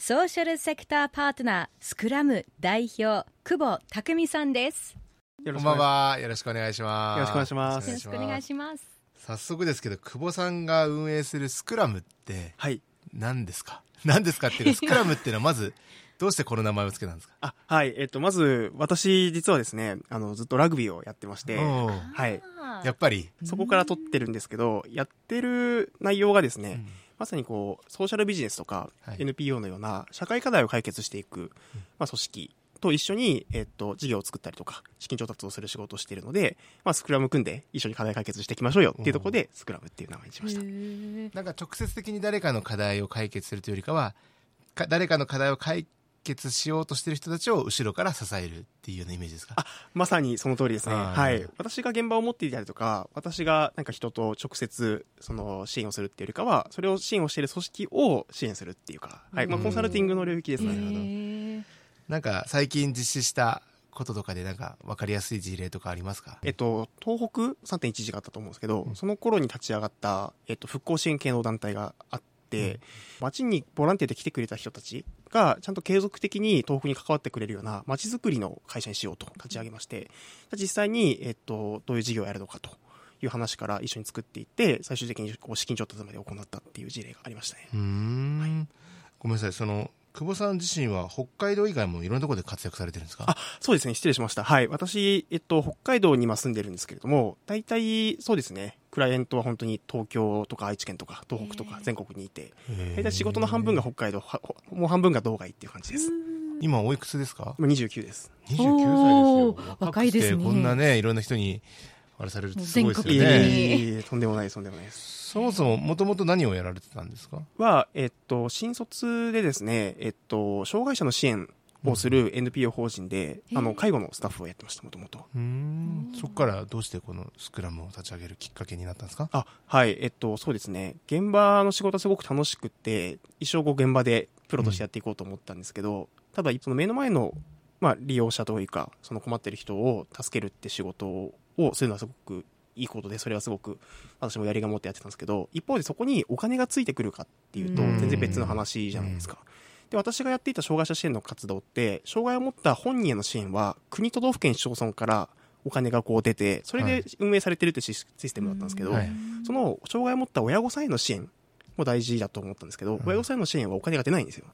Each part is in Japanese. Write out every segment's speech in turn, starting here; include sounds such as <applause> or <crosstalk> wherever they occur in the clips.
ソーシャルセクターパートナースクラム代表久保匠さんですこんばんは。よろしくお願いします。よろしくお願いします。よろしくお願いします。早速ですけど、久保さんが運営するスクラムって、はい。何ですか？何ですかっていうか、スクラムっていうのはまず、<laughs> どうしてこの名前を付けたんですか？あ、はい。えっと、まず、私、実はですね、あの、ずっとラグビーをやってまして、はい。やっぱり？そこから取ってるんですけど、やってる内容がですね、うんまさにこう、ソーシャルビジネスとか、NPO のような社会課題を解決していく、まあ、組織と一緒に、えっと、事業を作ったりとか、資金調達をする仕事をしているので、まあ、スクラム組んで一緒に課題解決していきましょうよっていうところで、スクラムっていう名前にしました。なんか直接的に誰かの課題を解決するというよりかは、か誰かの課題を解決しようとしている人たちを後ろから支えるっていうようなイメージですか？あまさにその通りですね、はい、私が現場を持っていたりとか私がなんか人と直接その支援をするっていうよりかはそれを支援をしている組織を支援するっていうか、はい。まあ、コンサルティングの領域ですね。なんか最近実施したこととかでなんか分かりやすい事例とかありますか？えっと、東北3.11があったと思うんですけど、うん、その頃に立ち上がった、えっと、復興支援系の団体があって、うん、街にボランティアで来てくれた人たちがちゃんと継続的に東北に関わってくれるような街づくりの会社にしようと立ち上げまして、実際に、えっと、どういう事業をやるのかという話から一緒に作っていって、最終的に資金調達まで行ったっていう事例がありましたね。はい、ごめんなさい、その久保さん自身は北海道以外もいろんなところで活躍されてるんですか？あそうですね、失礼しました。はい。私、えっと、北海道に今住んでるんですけれども、大体、そうですね、クライアントは本当に東京とか愛知県とか東北とか全国にいて、大体仕事の半分が北海道、もう半分が道外っていう感じです。今おいくつですか？今29です。29歳ですよ。若いですね。こんなね、いろんな人にあれされるってすごいですよね。とんでもない、とんでもないです。そもそも、もともと何をやられてたんですか？は、えっと、新卒でですね、えっと、障害者の支援をする NPO 法人で、うん、あの、介護のスタッフをやってました、もともと。そこからどうしてこのスクラムを立ち上げるきっかけになったんですか？あ、はい、えっと、そうですね。現場の仕事はすごく楽しくて、一生後現場でプロとしてやっていこうと思ったんですけど、うん、ただ、その目の前の、まあ、利用者というか、その困ってる人を助けるって仕事をするのはすごくいいことで、それはすごく私もやりが持ってやってたんですけど、一方でそこにお金がついてくるかっていうと、全然別の話じゃないですか。で、私がやっていた障害者支援の活動って、障害を持った本人への支援は、国都道府県市町村からお金がこう出て、それで運営されてるってシステムだったんですけど、はい、その障害を持った親御さんへの支援も大事だと思ったんですけど、親御さんへの支援はお金が出ないんですよ。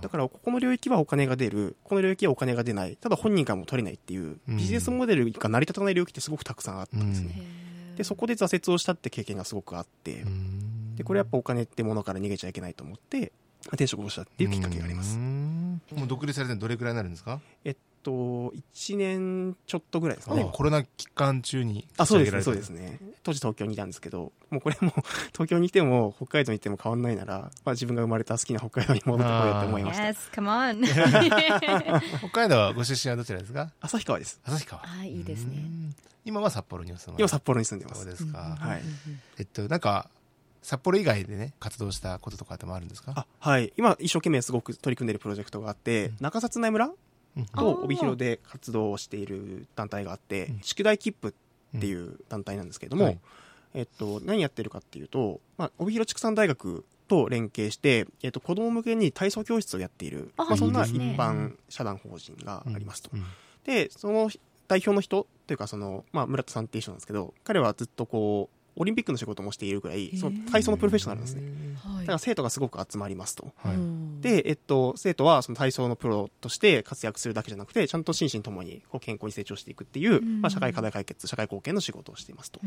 だからここの領域はお金が出るこの領域はお金が出ないただ本人からも取れないっていうビジネスモデルが成り立たない領域ってすごくたくさんあったんですね、でそこで挫折をしたって経験がすごくあってでこれやっぱお金ってものから逃げちゃいけないと思って転職をしたっていうきっかけがありますもう独立されてどれくらいになるんですか？えっと、1年ちょっとぐらいですかね。コロナ期間中にあ、そうですね、そうですね。当時東京にいたんですけど、もうこれも <laughs> 東京にいても北海道にいても変わんないなら、まあ自分が生まれた好きな北海道に戻ってこようと思いました。Yes, come on. <laughs> 北海道はご出身はどちらですか？旭川です。旭川。あ、いいですね。今は札幌にお住まい今札幌に住んでます。そうですか。はい。えっと、なんか、札幌以外でね、活動したこととかってもあるんですか？あはい。今、一生懸命すごく取り組んでいるプロジェクトがあって、うん、中札内村？と帯広で活動をしている団体があって、宿題切符っていう団体なんですけれども、はい、えっと、何やってるかっていうと、まあ、帯広畜産大学と連携して、えっと、子供向けに体操教室をやっている、まあ、そんな一般社団法人がありますと。で、その代表の人というか、その、まあ、村田さんっていう人なんですけど、彼はずっとこう、オリンピックの仕事もしているぐらい、その体操のプロフェッショナルなんですね。だから生徒がすごく集まりますと。はい、で、えっと、生徒はその体操のプロとして活躍するだけじゃなくて、ちゃんと心身ともにこう健康に成長していくっていう、まあ、社会課題解決、社会貢献の仕事をしていますと。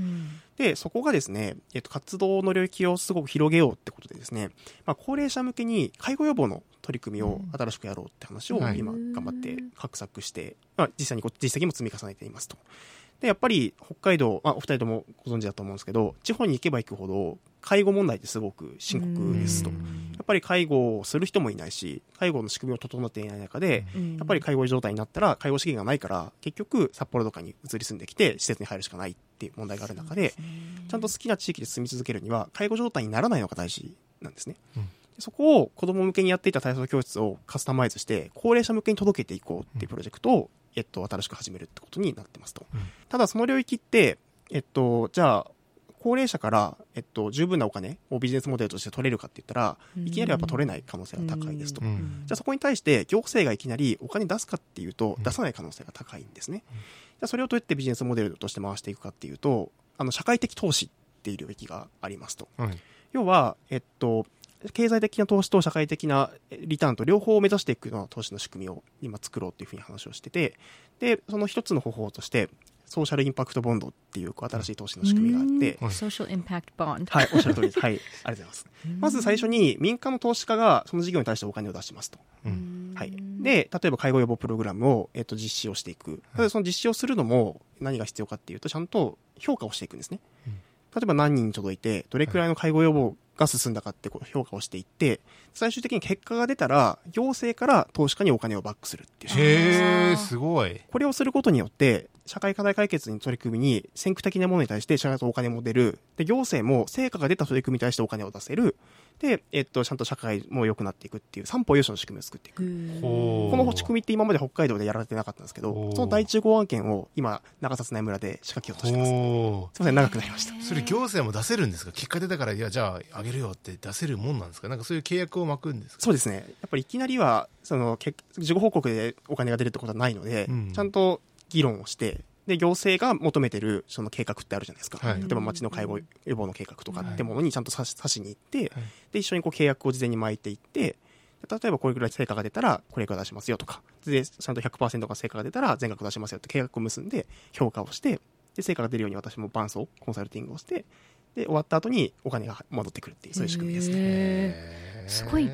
で、そこがですね、えっと、活動の領域をすごく広げようってことでですね、まあ、高齢者向けに介護予防の取り組みを新しくやろうって話を今頑張って画策して、まあ、実際に実績も積み重ねていますと。で、やっぱり北海道、まあ、お二人ともご存知だと思うんですけど、地方に行けば行くほど、介護問題ってすごく深刻ですと。やうんっぱり介護をする人もいないし、介護の仕組みを整っていない中で、やっぱり介護状態になったら、介護資源がないから、結局、札幌とかに移り住んできて、施設に入るしかないっていう問題がある中で、ちゃんと好きな地域で住み続けるには、介護状態にならないのが大事なんですね。うんそこを子供向けにやっていた体操教室をカスタマイズして、高齢者向けに届けていこうっていうプロジェクトを、えっと、新しく始めるってことになってますと。うんただ、その領域って、えっと、じゃあ、高齢者から、えっと、十分なお金をビジネスモデルとして取れるかって言ったら、いきなりやっぱ取れない可能性が高いですと。うんじゃあそこに対して行政がいきなりお金出すかっていうとうん出さない可能性が高いんですね。じゃあそれをどうやってビジネスモデルとして回していくかっていうと、あの社会的投資っていう領域がありますと。はい要は、えっと、経済的な投資と社会的なリターンと両方を目指していくような投資の仕組みを今作ろうっていうふうに話をしてて、で、その一つの方法として、ソーシャルインパクトボンドっていうこう新しい投資の仕組みがあって、はいソーシャルインパクトボンド。はい、おっしゃる通りです。はい、ありがとうございます。まず最初に民間の投資家がその事業に対してお金を出しますと。うんはい。で、例えば介護予防プログラムを、えっと、実施をしていく。ただその実施をするのも何が必要かっていうと、ちゃんと評価をしていくんですね。うん例えば何人に届いて、どれくらいの介護予防が進んだかってこう評価をしていって、最終的に結果が出たら、行政から投資家にお金をバックするっていう。へえすごい。これをすることによって、社会課題解決に取り組みに、先駆的なものに対して社会とお金も出る。で、行政も成果が出た取り組みに対してお金を出せる。で、えっと、ちゃんと社会も良くなっていくっていう、三方よしの仕組みを作っていく。この仕組みって今まで北海道でやられてなかったんですけどその大中合案件を今、長札内村で仕掛けようとしてます。すいほません、長くなりました。うそれ行政も出せるんですか？結果出たからいやじゃああげるよって出せるもんなんですか？なんかそういう契約を巻くんですか？そうですね。やっぱりいきなりは、その、結事後報告でお金が出るってことはないので、うんちゃんと議論をして、で、行政が求めてるその計画ってあるじゃないですか。はい例えば町の介護予防の計画とかってものにちゃんと指し指しに行って、はいで、一緒にこう契約を事前に巻いていって、で例えばこれぐらい成果が出たら、これくらい出しますよとか、で、ちゃんと100%が成果が出たら全額出しますよって契約を結んで、評価をして、で、成果が出るように私も伴走、コンサルティングをして、で、終わった後にお金が戻ってくるっていう、そういう仕組みですね。すごい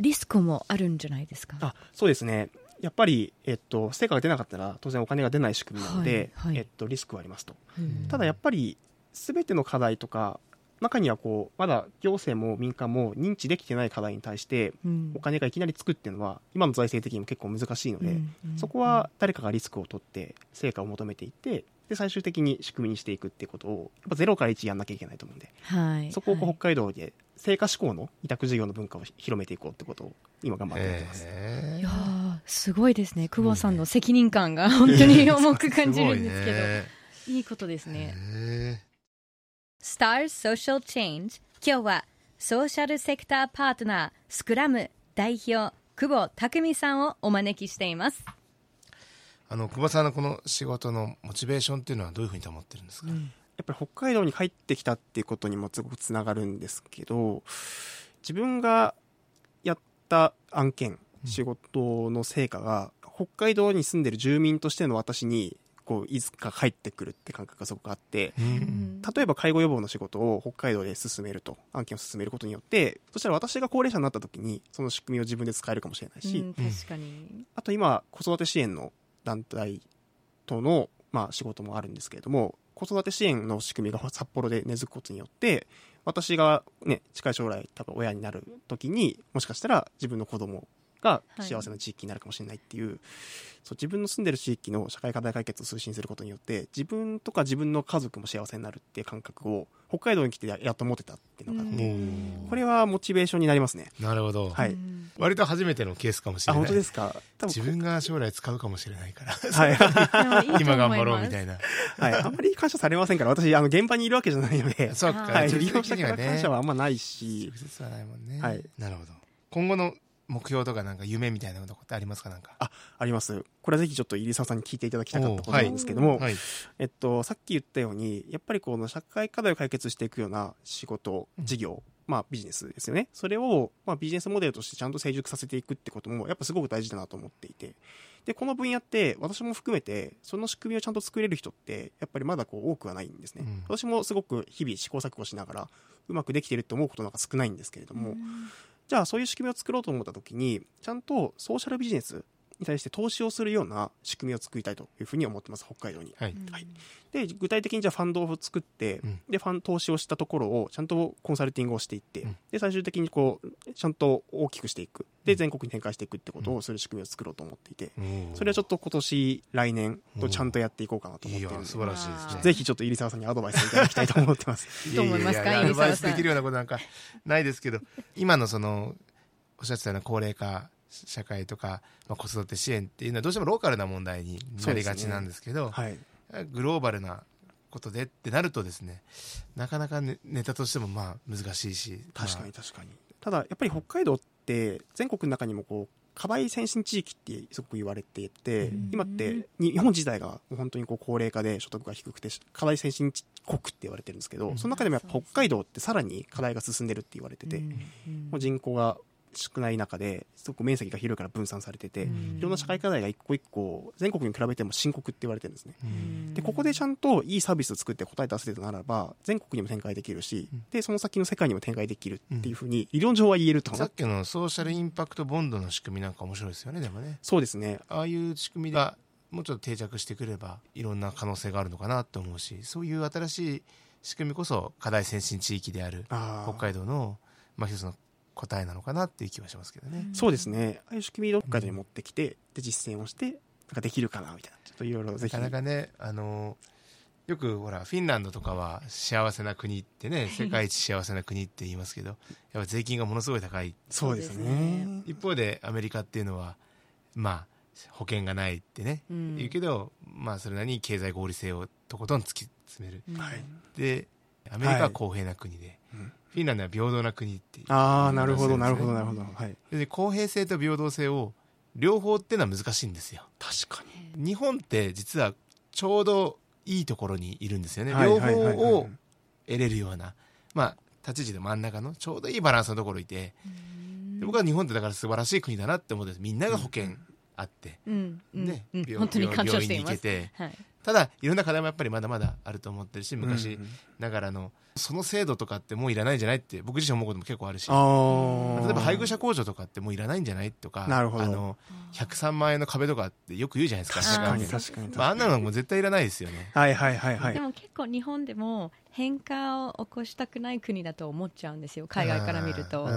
リスクもあるんじゃないですか？あそうですね。やっぱり、えっと、成果が出なかったら、当然お金が出ない仕組みなので、はいはいえっと、リスクはありますと。うんただやっぱり、すべての課題とか、中にはこう、まだ行政も民間も認知できてない課題に対して、うんお金がいきなりつくっていうのは、今の財政的にも結構難しいので、うんうんそこは誰かがリスクを取って、成果を求めていって、で、最終的に仕組みにしていくっていうことを、やっぱゼロから1やんなきゃいけないと思うんで、はい。そこを北海道で、成果志向の委託事業の文化を広めていこうってことを、今頑張ってやってます。へーいやーすごいですね。久保さんの責任感が本当に <laughs> 重く感じるんですけど、すごいね。いいことですね。へ Star Social Change 今日はソーシャルセクターパートナースクラム代表久保匠さんをお招きしています。ーあの久保さんのこの仕事のモチベーションっていうのはどういうふうに保ってるんですか、やっぱり北海道に帰ってきたっていうことにもすごくつながるんですけど、自分がやった案件、仕事の成果が、北海道に住んでる住民としての私に、こう、いつか帰ってくるって感覚がすごくあって、うん例えば介護予防の仕事を北海道で進めると、案件を進めることによって、そしたら私が高齢者になった時に、その仕組みを自分で使えるかもしれないし、うん確かに。あと今、子育て支援の団体との、まあ、仕事もあるんですけれども、子育て支援の仕組みが札幌で根付くことによって、私がね、近い将来多分親になる時に、もしかしたら自分の子供が幸せな地域になるかもしれないっていう、そう自分の住んでる地域の社会課題解決を推進することによって、自分とか自分の家族も幸せになるっていう感覚を、北海道に来てややっと持てたっていうのがあって、うん。これはモチベーションになりますね。なるほど、はい。うん。割と初めてのケースかもしあ、れない。本当ですか？多自分が将来使うかもしれないから。はい。今頑張ろうみたいな。はい、あんまり感謝されませんから、私、あの、現場にいるわけじゃないので、そうか、はい、利用者的にはね。<laughs> から感謝はあんまないし。直、接はないもんね、はい。なるほど。今後の目標とかなんか夢みたいなことってありますか？なんかあ、あります。これはぜひちょっと入澤さんに聞いていただきたかったことなんですけども、はいえっと、さっき言ったように、やっぱりこの社会課題を解決していくような仕事、うん事業、まあビジネスですよね。それを、まあビジネスモデルとしてちゃんと成熟させていくってことも、やっぱすごく大事だなと思っていて。で、この分野って、私も含めて、その仕組みをちゃんと作れる人って、やっぱりまだこう多くはないんですね。うん私もすごく日々試行錯誤しながら、うまくできていると思うことなんか少ないんですけれども、じゃあそういう仕組みを作ろうと思った時に、ちゃんとソーシャルビジネスに対して投資をするような仕組みを作りたいというふうに思ってます、北海道に。はい。はいで、具体的にじゃあファンドを作って、うんで、ファン投資をしたところをちゃんとコンサルティングをしていって、うんで、最終的にこう、ちゃんと大きくしていく。で、全国に展開していくってことをする仕組みを作ろうと思っていて、それはちょっと今年、来年とちゃんとやっていこうかなと思ってるんで、素晴らしいですね。ぜひちょっと入澤さんにアドバイスいただきたいと思ってます。<laughs> いやいやいやどう思いますかアドバイスできるようなことなんかないですけど、今のその、おっしゃってたような高齢化社会とか、まあ、子育て支援っていうのはどうしてもローカルな問題になりがちなんですけど、はい。グローバルなことでってなるとですね、なかなかネネタとしてもまあ難しいし、確かにま確かに。ただ、やっぱり北海道って、全国の中にもこう、課題先進地域ってすごく言われていて、うん。今って日本自体が本当にこう高齢化で所得が低くて課題先進国って言われてるんですけど、うん。その中でもやっぱ北海道ってさらに課題が進んでるって言われてて、もう人口が少ない中ですごく面積が広いから分散されてて、いろんな社会課題が一個一個全国に比べても深刻って言われてるんですね。でここでちゃんといいサービスを作って答え出せるならば全国にも展開できるし、うん。でその先の世界にも展開できるっていうふうに理論上は言えると、さっきのソーシャルインパクトボンドの仕組みなんか面白いですよね、でもね。そうですね。ああいう仕組みがもうちょっと定着してくればいろんな可能性があるのかなって思うしそういう新しい仕組みこそ課題先進地域である北海道の、まあ、一つの答えなのかなっていう気はしますけどね。そうですね。ああいう仕組みを北海道に持ってきてで実践をしてなんかできるかなみたいな。ちょっといろいろぜひ。なかなかねあのよくほらフィンランドとかは幸せな国ってね <laughs> 世界一幸せな国って言いますけどやっぱ税金がものすごい高い。そうですね。ね。一方でアメリカっていうのはまあ保険がないってね、うん。言うけどまあそれなりに経済合理性をとことん突き詰める。はい。でアメリカは公平な国で、うんフィンランドは平等な国っていう。ああなるほどなるほどなるほど。はい。で公平性と平等性を両方っていうのは難しいんですよ。確かに。日本って実はちょうどいいところにいるんですよね、はい両はいはいはい。方を得れるようなまあ立ち位置で真ん中のちょうどいいバランスのところいてで僕は日本ってだから素晴らしい国だなって思うんです。みんなが保険あって、うん。うん。ねうん。病院に行けて。はい。ただいろんな課題もやっぱりまだまだあると思ってるし昔うん。ながらのその制度とかってもういらないんじゃないって僕自身思うことも結構あるし。例えば配偶者控除とかってもういらないんじゃないとかなるほど。あの103万円の壁とかってよく言うじゃないですか確かに確かに確かに、まあ、あんなのもう絶対いらないですよね。はいはいはいはい。でも結構日本でも変化を起こしたくない国だと思っちゃうんですよ海外から見ると。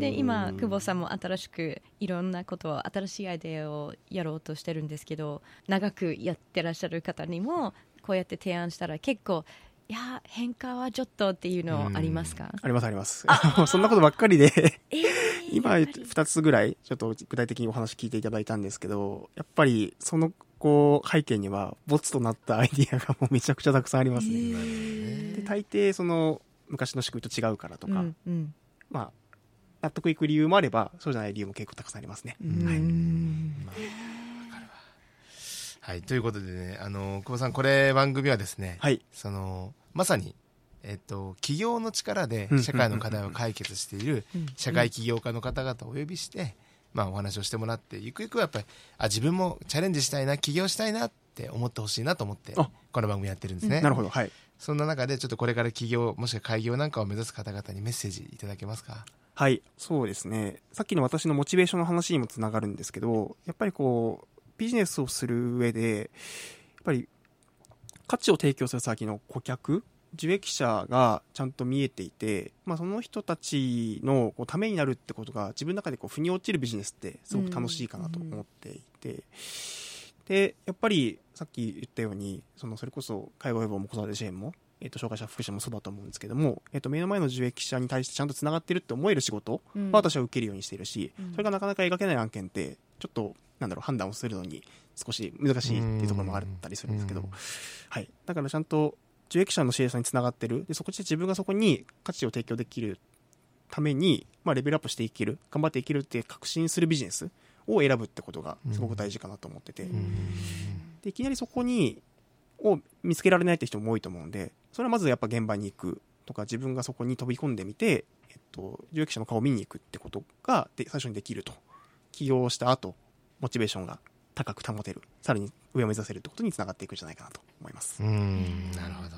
で今久保さんも新しくいろんなことを新しいアイデアをやろうとしてるんですけど長くやってらっしゃる方にもこうやって提案したら結構いや変化はちょっとっていうのありますか、ありますあります。<laughs> そんなことばっかりで、えー <laughs> 今やっぱり2つぐらい、ちょっと具体的にお話聞いていただいたんですけど、やっぱりそのこう背景には、ボツとなったアイディアがもうめちゃくちゃたくさんありますね。で大抵その昔の仕組みと違うからとか、うんうん。まあ、納得いく理由もあれば、そうじゃない理由も結構たくさんありますね。うんはいということでねあの久保さんこれ番組はですね、はい。そのまさにえっと、企業の力で社会の課題を解決しているうん社会起業家の方々をお呼びして、まあ、お話をしてもらってゆくゆくはやっぱりあ自分もチャレンジしたいな起業したいなって思ってほしいなと思ってあこの番組やってるんですね、なるほど。はい。そんな中でちょっとこれから起業もしくは開業なんかを目指す方々にメッセージいただけますか？はい、そうですね。さっきの私のモチベーションの話にもつながるんですけど、やっぱりこう、ビジネスをする上で、やっぱり価値を提供する先の顧客、受益者がちゃんと見えていて、まあ、その人たちのこうためになるってことが自分の中でこう腑に落ちるビジネスってすごく楽しいかなと思っていて、でやっぱりさっき言ったようにそのそれこそ介護予防も子育て支援も、えっと障害者福祉もそうだと思うんですけども、えっと目の前の受益者に対してちゃんとつながってるって思える仕事うんは私は受けるようにしているし、うん。それがなかなか描けない案件ってちょっとなんだろう判断をするのに少し難しいっていうところもあったりするんですけど。うん、はい、だからちゃんと受益者の支援者につながってる。でそこで自分がそこに価値を提供できるために、まあ、レベルアップしていける頑張っていけるって確信するビジネスを選ぶってことがすごく大事かなと思ってて、うん。でいきなりそこにを見つけられないって人も多いと思うんでそれはまずやっぱ現場に行くとか自分がそこに飛び込んでみて、えっと、受益者の顔を見に行くってことがで最初にできると。起業した後モチベーションが高く保てるさらに上を目指せるってことにつながっていくんじゃないかなと思います。うんなるほど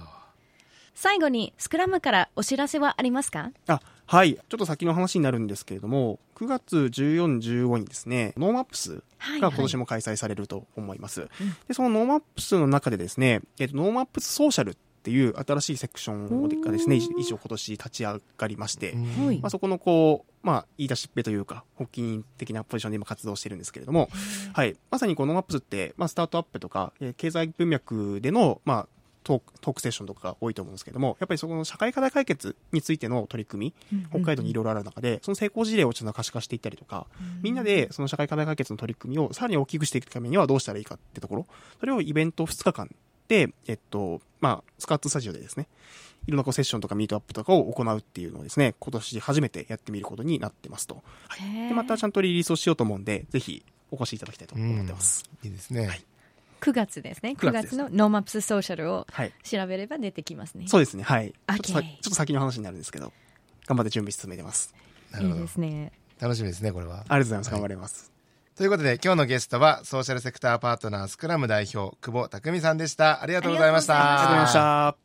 最後にスクラムからお知らせはありますか？あはい。ちょっと先の話になるんですけれども、9月14、15にですね、ノーマップスはいが今年も開催されると思います。で、そのノーマップスの中でですね、えっと、ノーマップスソーシャルっていう新しいセクションがですね、おー。一応今年立ち上がりまして、まあ、そこのこう、まあ、言い出しっぺというか、発起人的なポジションで今活動してるんですけれども、はい。まさにノーマップスって、まあ、スタートアップとか、えー経済文脈での、まあ、トークトークセッションとかが多いと思うんですけども、やっぱりそこの社会課題解決についての取り組み、北海道にいろいろある中で、その成功事例をちょっと可視化していったりとか、みんなでその社会課題解決の取り組みをさらに大きくしていくためにはどうしたらいいかってところ、それをイベント2日間で、えっと、まあ、スカットスタジオでですね、いろんなこうセッションとかミートアップとかを行うっていうのをですね、今年初めてやってみることになってますと。はい、で、またちゃんとリリースをしようと思うんで、ぜひお越しいただきたいと思ってます。いいですね。9月ですね。9 9月のノーマップスソーシャルをはい。調べれば出てきますね。そうですね、はい。ちょっとさちょっと先の話になるんですけど、頑張って準備進めてます。なるほどいいです。ね。楽しみですね、これは。ありがとうございます。はい頑張ります。ということで、今日のゲストは、ソーシャルセクターパートナースクラム代表、久保匠さんでした。ありがとうございました。ありがとうございました。